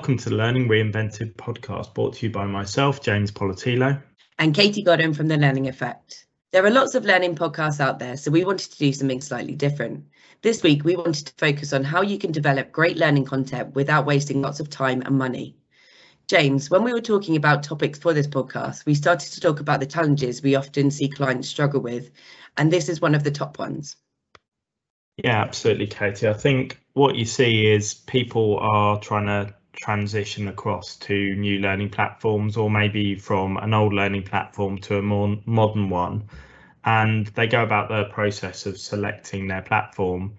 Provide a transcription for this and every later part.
Welcome to the Learning Reinvented podcast brought to you by myself, James Poletyllo. And Katie Godden from The Learning Effect. There are lots of learning podcasts out there, so we wanted to do something slightly different. This week, we wanted to focus on how you can develop great learning content without wasting lots of time and money. James, when we were talking about topics for this podcast, we started to talk about the challenges we often see clients struggle with, and this is one of the top ones. Yeah, absolutely, Katie. I think what you see is people are trying to transition across to new learning platforms or maybe from an old learning platform to a more modern one. And they go about the process of selecting their platform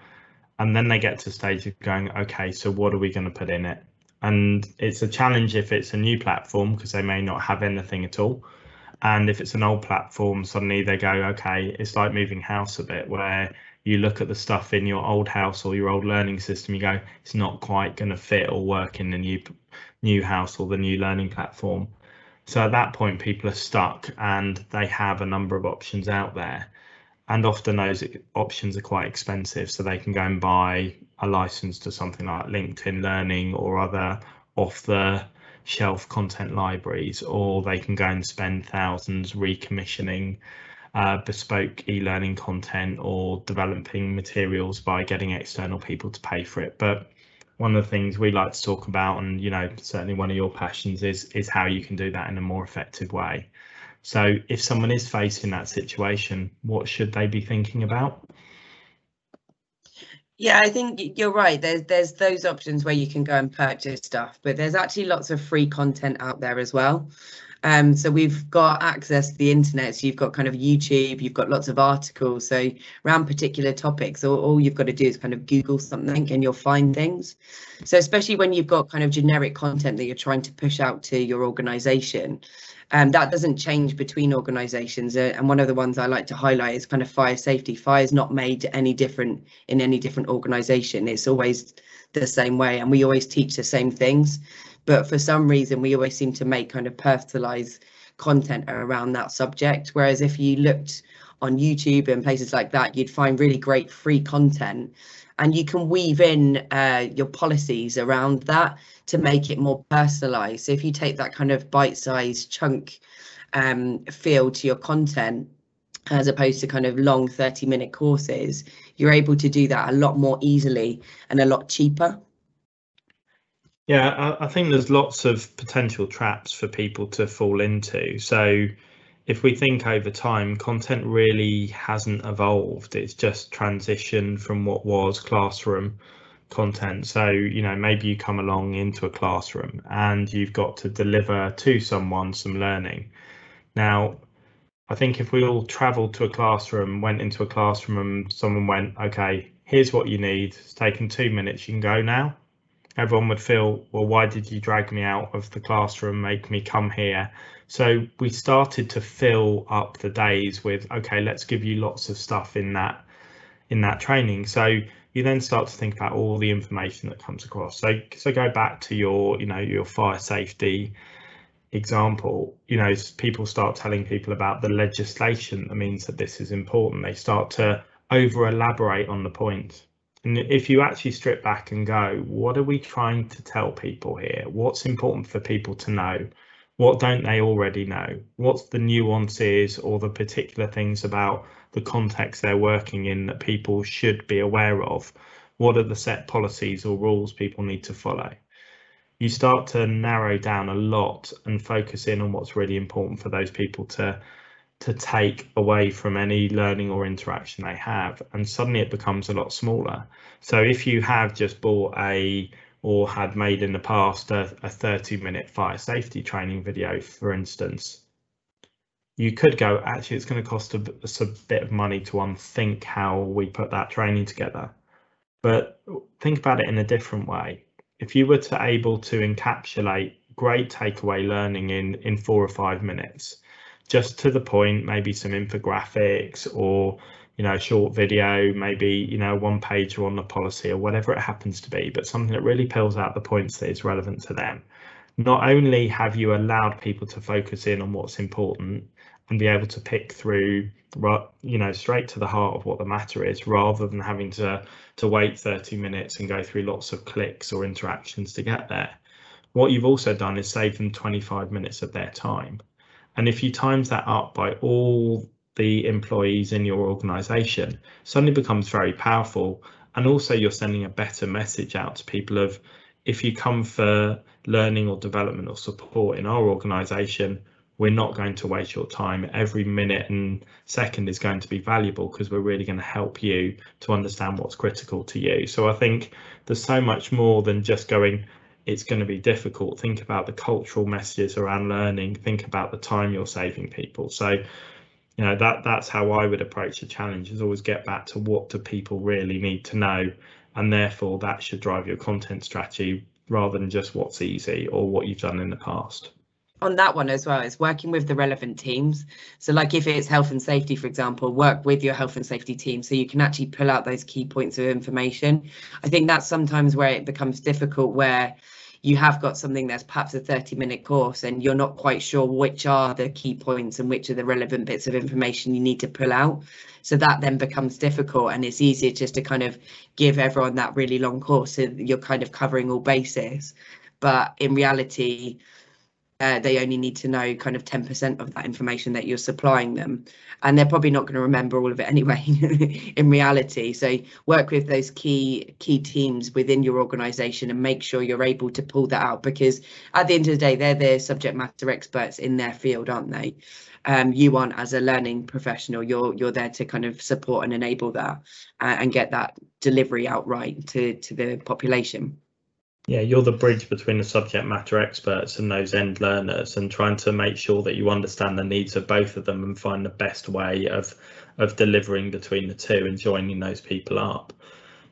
and then they get to stage of going okay so what are we going to put in it? And it's a challenge if it's a new platform because they may not have anything at all. And if it's an old platform suddenly they go okay it's like moving house a bit where you look at the stuff in your old house or your old learning system, you go, it's not quite going to fit or work in the new new house or the new learning platform. So at that point, people are stuck and they have a number of options out there. And often those options are quite expensive. So they can go and buy a license to something like LinkedIn Learning or other off the shelf content libraries, or they can go and spend thousands recommissioning uh, bespoke e-learning content or developing materials by getting external people to pay for it. But one of the things we like to talk about, and you know, certainly one of your passions is is how you can do that in a more effective way. So if someone is facing that situation, what should they be thinking about? Yeah, I think you're right. There's there's those options where you can go and purchase stuff, but there's actually lots of free content out there as well. Um, so we've got access to the internet. So you've got kind of YouTube, you've got lots of articles. So around particular topics, all, all you've got to do is kind of Google something and you'll find things. So especially when you've got kind of generic content that you're trying to push out to your organization, um, that doesn't change between organizations. Uh, and one of the ones I like to highlight is kind of fire safety. Fire is not made any different in any different organization. It's always the same way. And we always teach the same things but for some reason we always seem to make kind of personalized content around that subject. Whereas if you looked on youtube and places like that you'd find really great free content. And you can weave in uh, your policies around that to make it more personalized. So if you take that kind of bite-sized chunk um, feel to your content as opposed to kind of long 30 minute courses you're able to do that a lot more easily and a lot cheaper yeah, I, I think there's lots of potential traps for people to fall into. So if we think over time, content really hasn't evolved. It's just transitioned from what was classroom content. So, you know, maybe you come along into a classroom and you've got to deliver to someone some learning. Now, I think if we all traveled to a classroom, went into a classroom and someone went, okay, here's what you need, it's taken two minutes, you can go now everyone would feel, well, why did you drag me out of the classroom, make me come here? So we started to fill up the days with, okay, let's give you lots of stuff in that in that training. So you then start to think about all the information that comes across. So so go back to your, you know, your fire safety example, you know, people start telling people about the legislation that means that this is important. They start to over elaborate on the point and if you actually strip back and go, what are we trying to tell people here? What's important for people to know? What don't they already know? What's the nuances or the particular things about the context they're working in that people should be aware of? What are the set policies or rules people need to follow? You start to narrow down a lot and focus in on what's really important for those people to to take away from any learning or interaction they have and suddenly it becomes a lot smaller. So if you have just bought a or had made in the past a, a 30 minute fire safety training video for instance you could go actually it's going to cost a, a bit of money to unthink how we put that training together. But think about it in a different way. If you were to able to encapsulate great takeaway learning in in four or five minutes just to the point, maybe some infographics or you know, a short video, maybe, you know, one page on the policy or whatever it happens to be, but something that really pulls out the points that is relevant to them. Not only have you allowed people to focus in on what's important and be able to pick through, you know, straight to the heart of what the matter is, rather than having to to wait 30 minutes and go through lots of clicks or interactions to get there. what you've also done is save them 25 minutes of their time. And if you times that up by all the employees in your organization, suddenly becomes very powerful. And also you're sending a better message out to people of if you come for learning or development or support in our organization, we're not going to waste your time. Every minute and second is going to be valuable because we're really going to help you to understand what's critical to you. So I think there's so much more than just going, it's going to be difficult. Think about the cultural messages around learning. Think about the time you're saving people. So, you know, that that's how I would approach a challenge is always get back to what do people really need to know. And therefore that should drive your content strategy rather than just what's easy or what you've done in the past on that one as well is working with the relevant teams. So like if it's health and safety, for example, work with your health and safety team so you can actually pull out those key points of information. I think that's sometimes where it becomes difficult where you have got something that's perhaps a 30 minute course and you're not quite sure which are the key points and which are the relevant bits of information you need to pull out. So that then becomes difficult and it's easier just to kind of give everyone that really long course so you're kind of covering all bases. But in reality, uh, they only need to know kind of 10% of that information that you're supplying them. And they're probably not going to remember all of it anyway in reality. So work with those key key teams within your organization and make sure you're able to pull that out because at the end of the day, they're the subject matter experts in their field, aren't they? Um, you aren't as a learning professional, you're you're there to kind of support and enable that uh, and get that delivery out right to, to the population. Yeah, you're the bridge between the subject matter experts and those end learners, and trying to make sure that you understand the needs of both of them and find the best way of of delivering between the two and joining those people up.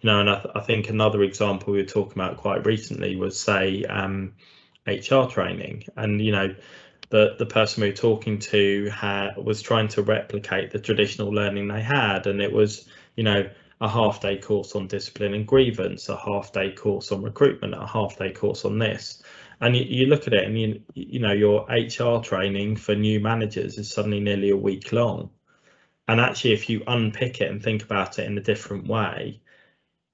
You know, and I, th I think another example we were talking about quite recently was say um, HR training, and you know, the the person we were talking to had was trying to replicate the traditional learning they had, and it was you know a half day course on discipline and grievance, a half day course on recruitment, a half day course on this. And you, you look at it and you, you know, your HR training for new managers is suddenly nearly a week long. And actually, if you unpick it and think about it in a different way,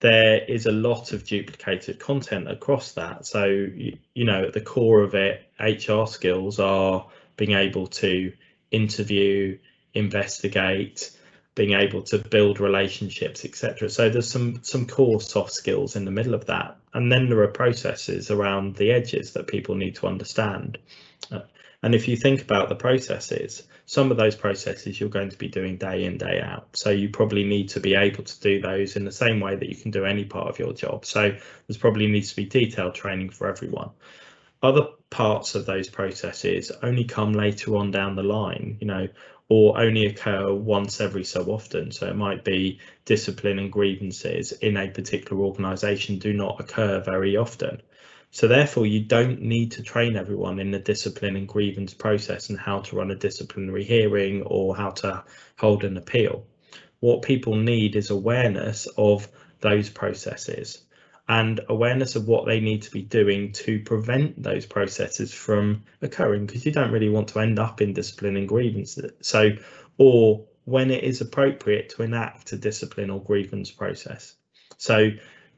there is a lot of duplicated content across that. So, you, you know, at the core of it, HR skills are being able to interview, investigate, being able to build relationships, etc. So there's some some core soft skills in the middle of that, and then there are processes around the edges that people need to understand. Uh, and if you think about the processes, some of those processes you're going to be doing day in day out. So you probably need to be able to do those in the same way that you can do any part of your job. So there's probably needs to be detailed training for everyone. Other parts of those processes only come later on down the line. You know, or only occur once every so often. So it might be discipline and grievances in a particular organisation do not occur very often. So therefore, you don't need to train everyone in the discipline and grievance process and how to run a disciplinary hearing or how to hold an appeal. What people need is awareness of those processes and awareness of what they need to be doing to prevent those processes from occurring because you don't really want to end up in discipline and grievance. So or when it is appropriate to enact a discipline or grievance process. So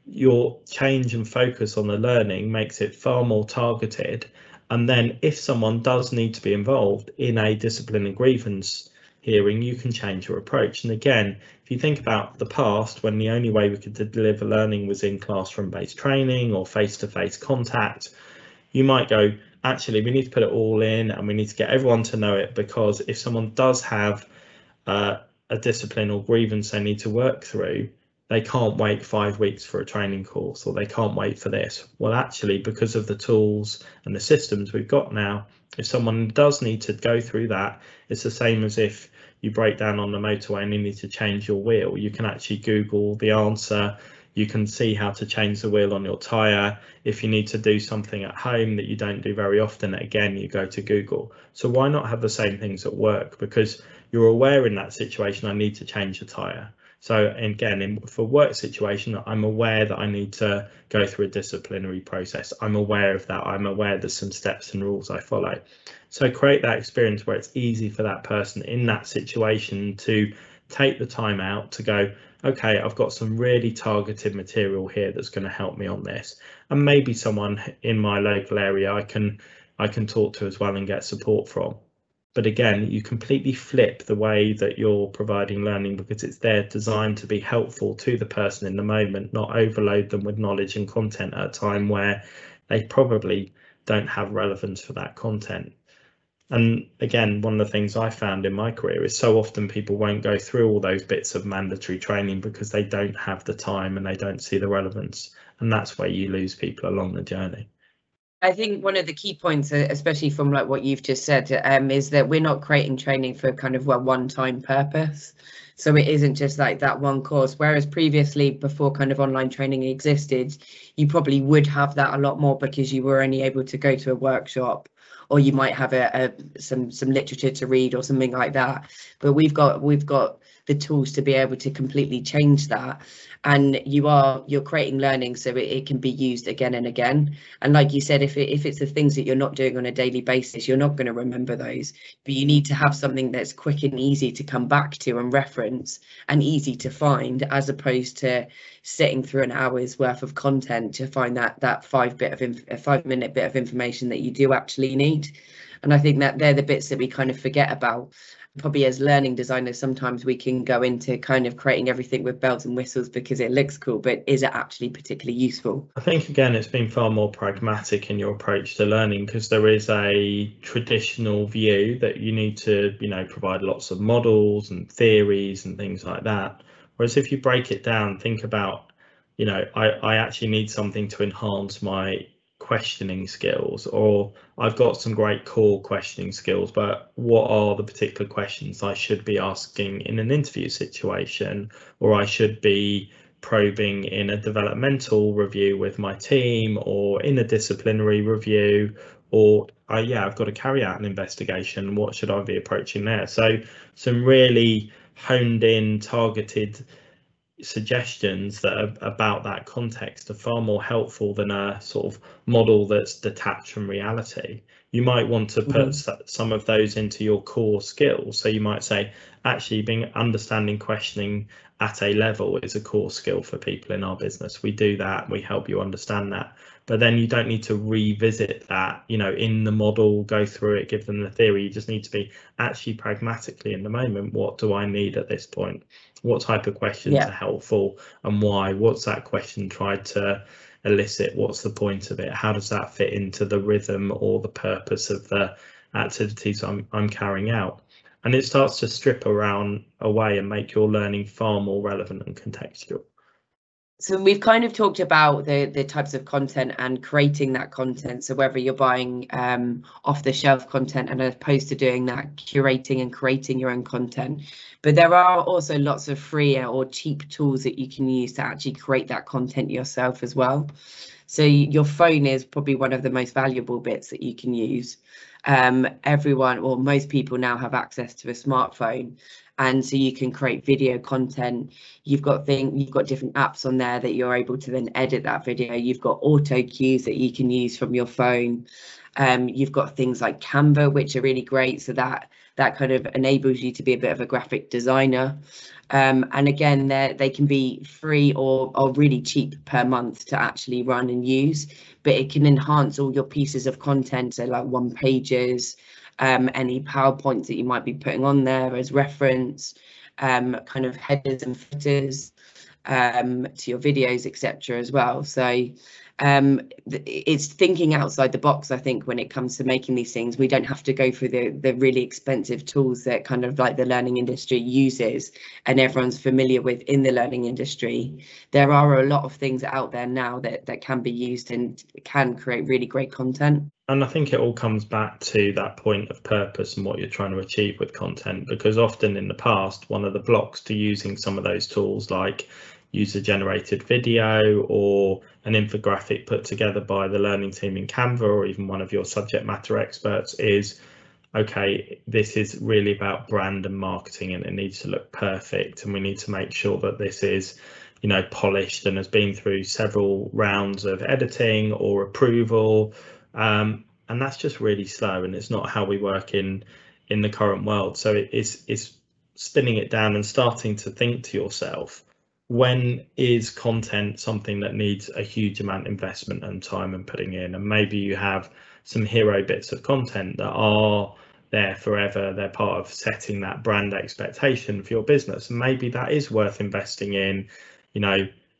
your change and focus on the learning makes it far more targeted and then if someone does need to be involved in a discipline and grievance hearing, you can change your approach. And again, if you think about the past, when the only way we could deliver learning was in classroom based training or face to face contact, you might go, actually, we need to put it all in and we need to get everyone to know it because if someone does have uh, a discipline or grievance they need to work through, they can't wait five weeks for a training course or they can't wait for this. Well, actually, because of the tools and the systems we've got now, if someone does need to go through that, it's the same as if you break down on the motorway and you need to change your wheel. You can actually Google the answer. You can see how to change the wheel on your tyre. If you need to do something at home that you don't do very often, again, you go to Google. So why not have the same things at work? Because you're aware in that situation, I need to change the tyre. So again, in, for work situation, I'm aware that I need to go through a disciplinary process. I'm aware of that. I'm aware there's some steps and rules I follow. So create that experience where it's easy for that person in that situation to take the time out to go, okay, I've got some really targeted material here that's going to help me on this. And maybe someone in my local area I can I can talk to as well and get support from. But again, you completely flip the way that you're providing learning because it's there designed to be helpful to the person in the moment, not overload them with knowledge and content at a time where they probably don't have relevance for that content. And again, one of the things I found in my career is so often people won't go through all those bits of mandatory training because they don't have the time and they don't see the relevance. And that's where you lose people along the journey. I think one of the key points, uh, especially from like what you've just said, um, is that we're not creating training for kind of a one-time purpose. So it isn't just like that one course. Whereas previously, before kind of online training existed, you probably would have that a lot more because you were only able to go to a workshop or you might have a, a some some literature to read or something like that. But we've got we've got the tools to be able to completely change that. And you are you're creating learning so it, it can be used again and again. And like you said if, it, if it's the things that you're not doing on a daily basis you're not going to remember those. But you need to have something that's quick and easy to come back to and reference and easy to find as opposed to sitting through an hour's worth of content to find that that five bit of a five minute bit of information that you do actually need. And i think that they're the bits that we kind of forget about probably as learning designers sometimes we can go into kind of creating everything with bells and whistles because it looks cool but is it actually particularly useful? I think again it's been far more pragmatic in your approach to learning because there is a traditional view that you need to you know provide lots of models and theories and things like that. Whereas if you break it down think about you know i i actually need something to enhance my questioning skills or I've got some great core questioning skills, but what are the particular questions I should be asking in an interview situation or I should be probing in a developmental review with my team or in a disciplinary review or uh, yeah, I've got to carry out an investigation. What should I be approaching there? So some really honed in targeted suggestions that are about that context are far more helpful than a sort of model that's detached from reality. You might want to put mm-hmm. some of those into your core skills. So you might say, actually, being understanding questioning at a level is a core skill for people in our business. We do that, we help you understand that. But then you don't need to revisit that, you know, in the model, go through it, give them the theory. You just need to be actually pragmatically in the moment. What do I need at this point? what type of questions yeah. are helpful and why what's that question tried to elicit what's the point of it how does that fit into the rhythm or the purpose of the activities i'm, I'm carrying out and it starts to strip around away and make your learning far more relevant and contextual so we've kind of talked about the the types of content and creating that content. So whether you're buying um, off the shelf content and opposed to doing that curating and creating your own content. But there are also lots of free or cheap tools that you can use to actually create that content yourself as well. So your phone is probably one of the most valuable bits that you can use. Um, everyone or most people now have access to a smartphone and so you can create video content. You've got thing you've got different apps on there that you're able to then edit that video. You've got auto cues that you can use from your phone. Um, you've got things like canva which are really great. So that that kind of enables you to be a bit of a graphic designer. Um, and again they can be free or, or really cheap per month to actually run and use but it can enhance all your pieces of content. So like one pages um, any PowerPoints that you might be putting on there as reference, um, kind of headers and footers um, to your videos, etc. as well. So um, it's thinking outside the box, I think, when it comes to making these things. We don't have to go through the, the really expensive tools that kind of like the learning industry uses and everyone's familiar with in the learning industry. There are a lot of things out there now that, that can be used and can create really great content and I think it all comes back to that point of purpose and what you're trying to achieve with content. Because often in the past, one of the blocks to using some of those tools, like user generated video or an infographic put together by the learning team in Canva or even one of your subject matter experts, is okay, this is really about brand and marketing and it needs to look perfect. And we need to make sure that this is you know polished and has been through several rounds of editing or approval um, and that's just really slow, and it's not how we work in in the current world. So it, it's it's spinning it down and starting to think to yourself, when is content something that needs a huge amount of investment and time and putting in? And maybe you have some hero bits of content that are there forever. They're part of setting that brand expectation for your business. And maybe that is worth investing in, you know,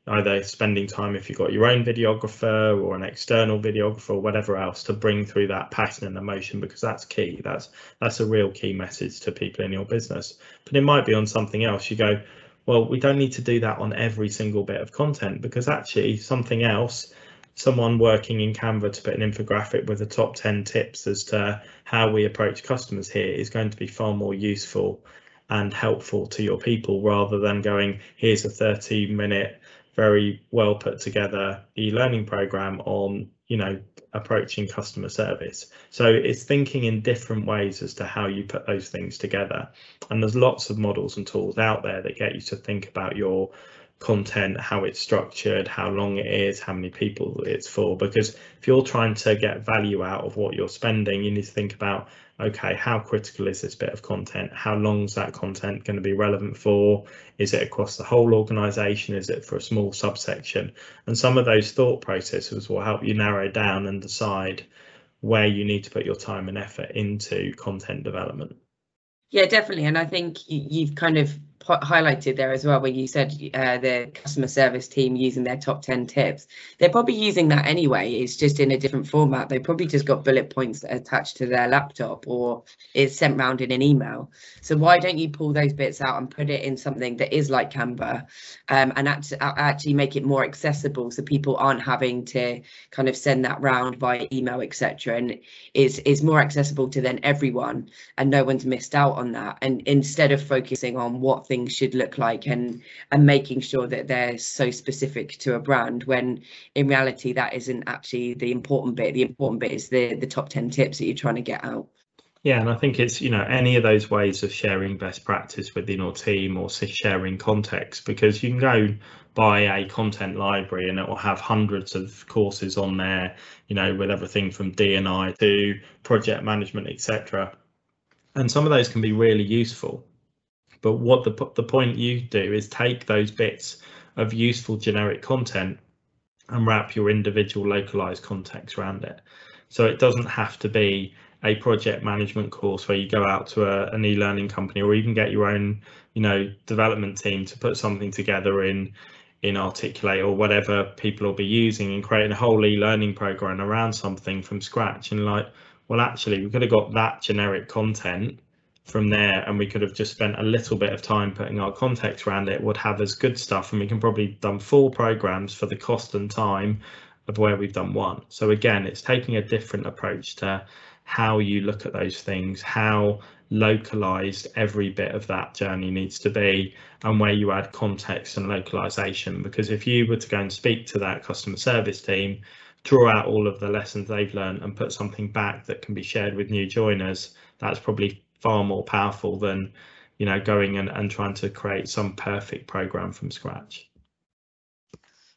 either spending time if you've got your own videographer or an external videographer or whatever else to bring through that passion and emotion because that's key. That's that's a real key message to people in your business. But it might be on something else. You go well we don't need to do that on every single bit of content because actually something else someone working in canva to put an infographic with the top 10 tips as to how we approach customers here is going to be far more useful and helpful to your people rather than going here's a 30 minute very well put together e-learning program on you know approaching customer service. So it's thinking in different ways as to how you put those things together. And there's lots of models and tools out there that get you to think about your content, how it's structured, how long it is, how many people it's for. Because if you're trying to get value out of what you're spending, you need to think about okay, how critical is this bit of content? How long is that content going to be relevant for? Is it across the whole organization? Is it for a small subsection? And some of those thought processes will help you narrow down and decide where you need to put your time and effort into content development. Yeah, definitely. And I think you've kind of highlighted there as well, where you said uh, the customer service team using their top 10 tips. They're probably using that anyway. It's just in a different format. They probably just got bullet points attached to their laptop or it's sent round in an email. So why don't you pull those bits out and put it in something that is like Canva um, and act actually make it more accessible so people aren't having to kind of send that round via email, etc. And is is more accessible to then everyone and no one's missed out on that. And instead of focusing on what things should look like and and making sure that they're so specific to a brand when in reality that isn't actually the important bit the important bit is the the top 10 tips that you're trying to get out yeah, and I think it's you know any of those ways of sharing best practice within your team or sharing context because you can go buy a content library and it will have hundreds of courses on there, you know, with everything from D&I to project management, etc. And some of those can be really useful. But what the the point you do is take those bits of useful generic content and wrap your individual localized context around it. So it doesn't have to be a project management course where you go out to a, an e-learning company or even get your own, you know, development team to put something together in in Articulate or whatever people will be using and creating a whole e-learning program around something from scratch. And like, well, actually, we could have got that generic content from there and we could have just spent a little bit of time putting our context around it would have as good stuff and we can probably done four programs for the cost and time of where we've done one. So again it's taking a different approach to how you look at those things how localized every bit of that journey needs to be and where you add context and localization. Because if you were to go and speak to that customer service team draw out all of the lessons they've learned and put something back that can be shared with new joiners that's probably far more powerful than you know going and, and trying to create some perfect program from scratch.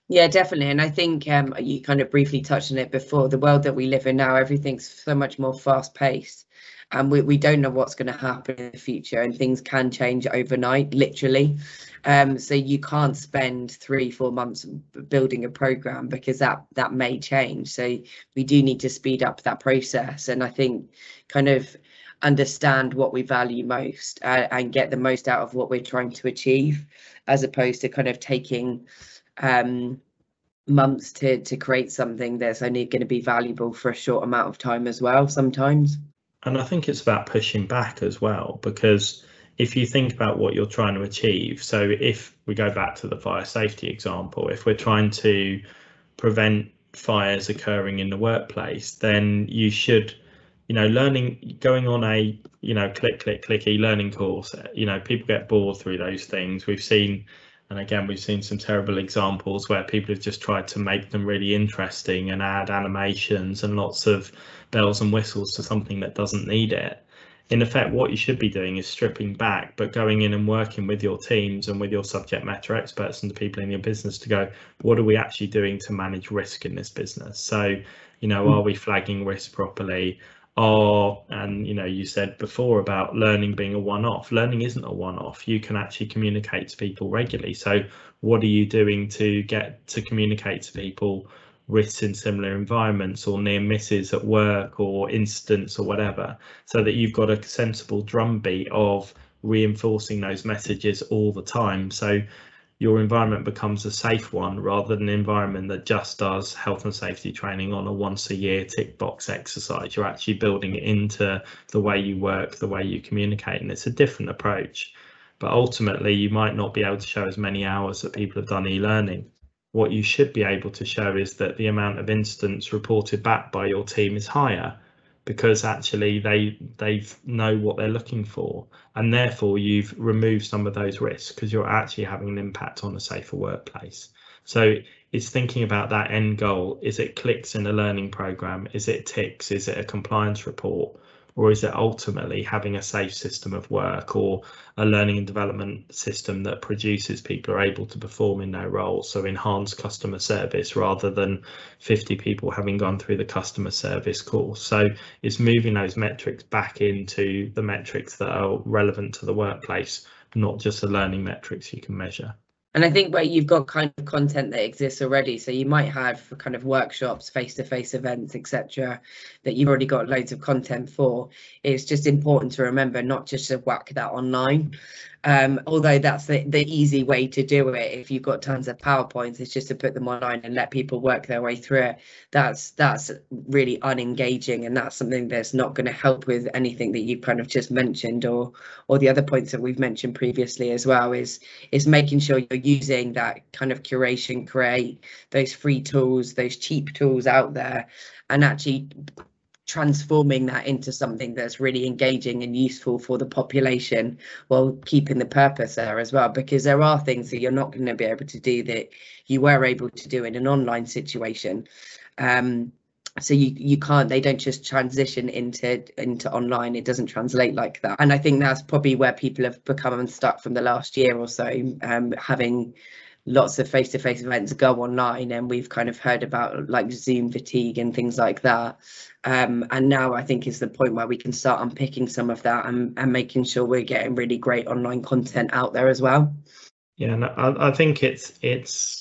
Yeah definitely. And i think um, you kind of briefly touched on it before the world that we live in now everything's so much more fast paced and we, we don't know what's going to happen in the future and things can change overnight literally. Um, so you can't spend three four months building a program because that that may change. So we do need to speed up that process. And i think kind of understand what we value most uh, and get the most out of what we're trying to achieve as opposed to kind of taking um, months to to create something that's only going to be valuable for a short amount of time as well sometimes. And i think it's about pushing back as well because if you think about what you're trying to achieve so if we go back to the fire safety example if we're trying to prevent fires occurring in the workplace then you should you know, learning, going on a, you know, click, click, click e-learning course, you know, people get bored through those things. We've seen, and again, we've seen some terrible examples where people have just tried to make them really interesting and add animations and lots of bells and whistles to something that doesn't need it. In effect, what you should be doing is stripping back, but going in and working with your teams and with your subject matter experts and the people in your business to go, what are we actually doing to manage risk in this business? So, you know, hmm. are we flagging risk properly? Are and you know you said before about learning being a one-off. Learning isn't a one-off. You can actually communicate to people regularly. So what are you doing to get to communicate to people risks in similar environments or near misses at work or incidents or whatever so that you've got a sensible drumbeat of reinforcing those messages all the time? So your environment becomes a safe one rather than an environment that just does health and safety training on a once a year tick box exercise. You're actually building it into the way you work, the way you communicate, and it's a different approach. But ultimately, you might not be able to show as many hours that people have done e-learning. What you should be able to show is that the amount of incidents reported back by your team is higher because actually they they know what they're looking for and therefore you've removed some of those risks because you're actually having an impact on a safer workplace. So it's thinking about that end goal. Is it clicks in a learning program? Is it ticks? Is it a compliance report or is it ultimately having a safe system of work or a learning and development system that produces people are able to perform in their roles so enhance customer service rather than 50 people having gone through the customer service course? So it's moving those metrics back into the metrics that are relevant to the workplace not just the learning metrics you can measure and I think where you've got kind of content that exists already, so you might have kind of workshops, face-to-face events, etc., that you've already got loads of content for. It's just important to remember not just to whack that online. Um, although that's the, the easy way to do it. If you've got tons of PowerPoints, it's just to put them online and let people work their way through it. That's that's really unengaging, and that's something that's not going to help with anything that you've kind of just mentioned, or or the other points that we've mentioned previously as well. Is is making sure you're using that kind of curation, create those free tools, those cheap tools out there, and actually transforming that into something that's really engaging and useful for the population while keeping the purpose there as well. Because there are things that you're not going to be able to do that you were able to do in an online situation. Um, so you you can't they don't just transition into into online. It doesn't translate like that. And i think that's probably where people have become unstuck from the last year or so um, having lots of face-to-face events go online and we've kind of heard about like zoom fatigue and things like that. Um, and now i think is the point where we can start unpicking some of that and, and making sure we're getting really great online content out there as well. Yeah and I, I think it's it's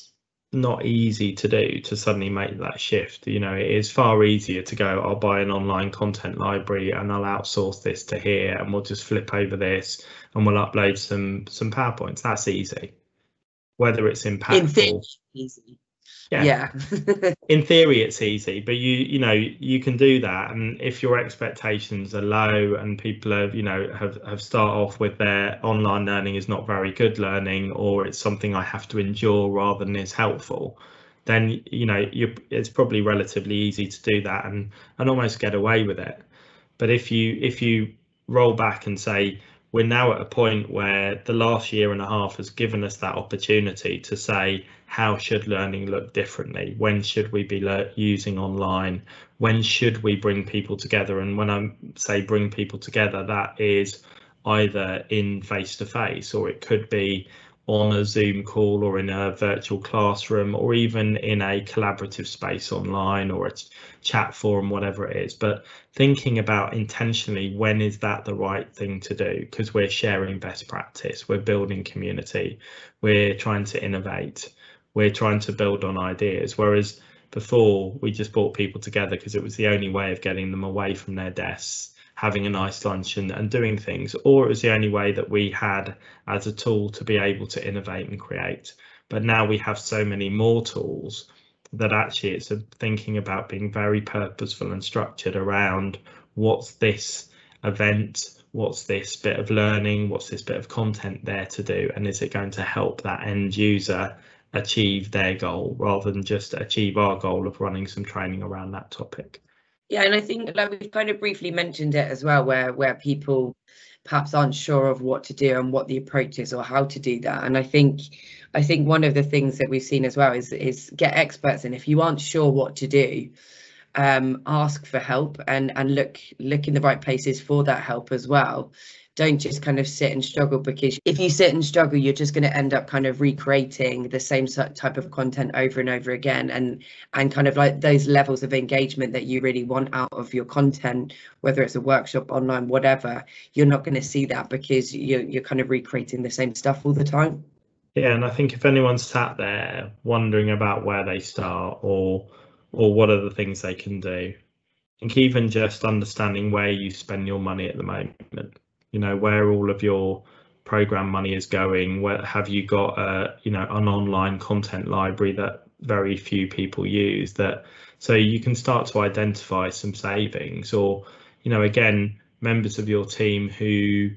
not easy to do to suddenly make that shift you know it is far easier to go i'll buy an online content library and i'll outsource this to here and we'll just flip over this and we'll upload some some powerpoints that's easy whether it's impactful. easy. Yeah. yeah. in theory, it's easy, but you you know you can do that, and if your expectations are low and people have you know have have start off with their online learning is not very good learning, or it's something I have to endure rather than is helpful, then you know you it's probably relatively easy to do that and and almost get away with it. But if you if you roll back and say we're now at a point where the last year and a half has given us that opportunity to say how should learning look differently? When should we be using online? When should we bring people together? And when i say bring people together that is either in face to face or it could be on a Zoom call or in a virtual classroom or even in a collaborative space online or a chat forum, whatever it is. But thinking about intentionally when is that the right thing to do? Because we're sharing best practice, we're building community, we're trying to innovate, we're trying to build on ideas. Whereas before we just brought people together because it was the only way of getting them away from their desks having a nice lunch and, and doing things, or it was the only way that we had as a tool to be able to innovate and create. But now we have so many more tools that actually it's thinking about being very purposeful and structured around what's this event, what's this bit of learning, what's this bit of content there to do, and is it going to help that end user achieve their goal rather than just achieve our goal of running some training around that topic. Yeah, and I think like we've kind of briefly mentioned it as well, where where people perhaps aren't sure of what to do and what the approach is or how to do that. And I think I think one of the things that we've seen as well is is get experts in. If you aren't sure what to do, um, ask for help and and look look in the right places for that help as well don't just kind of sit and struggle because if you sit and struggle you're just going to end up kind of recreating the same type of content over and over again. And and kind of like those levels of engagement that you really want out of your content whether it's a workshop online whatever you're not going to see that because you're, you're kind of recreating the same stuff all the time. Yeah and i think if anyone's sat there wondering about where they start or or what are the things they can do I think even just understanding where you spend your money at the moment you know where all of your program money is going where have you got a you know an online content library that very few people use that so you can start to identify some savings? Or you know again members of your team who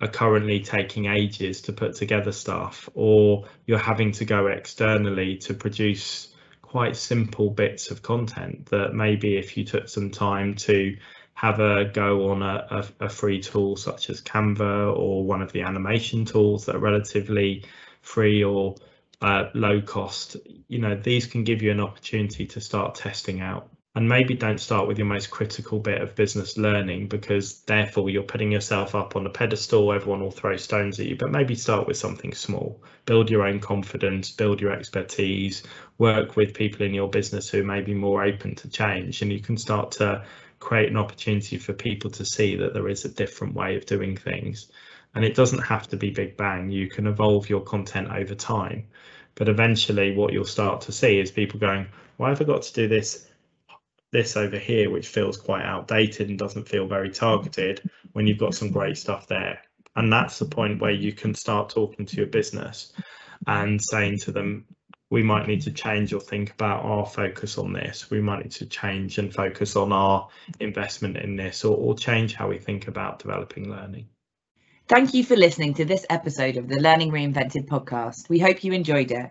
are currently taking ages to put together stuff or you're having to go externally to produce quite simple bits of content that maybe if you took some time to have a go on a, a, a, free tool such as Canva or one of the animation tools that are relatively free or uh, low cost, you know, these can give you an opportunity to start testing out. And maybe don't start with your most critical bit of business learning because therefore you're putting yourself up on a pedestal, everyone will throw stones at you, but maybe start with something small. Build your own confidence, build your expertise, work with people in your business who may be more open to change, and you can start to create an opportunity for people to see that there is a different way of doing things. And it doesn't have to be big bang. You can evolve your content over time. But eventually what you'll start to see is people going, why have I got to do this this over here, which feels quite outdated and doesn't feel very targeted when you've got some great stuff there. And that's the point where you can start talking to your business and saying to them, we might need to change or think about our focus on this. We might need to change and focus on our investment in this or, or change how we think about developing learning. Thank you for listening to this episode of the Learning Reinvented podcast. We hope you enjoyed it.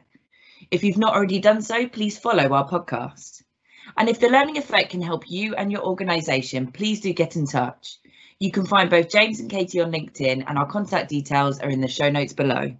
If you've not already done so, please follow our podcast. And if the learning effect can help you and your organisation, please do get in touch. You can find both James and Katie on LinkedIn, and our contact details are in the show notes below.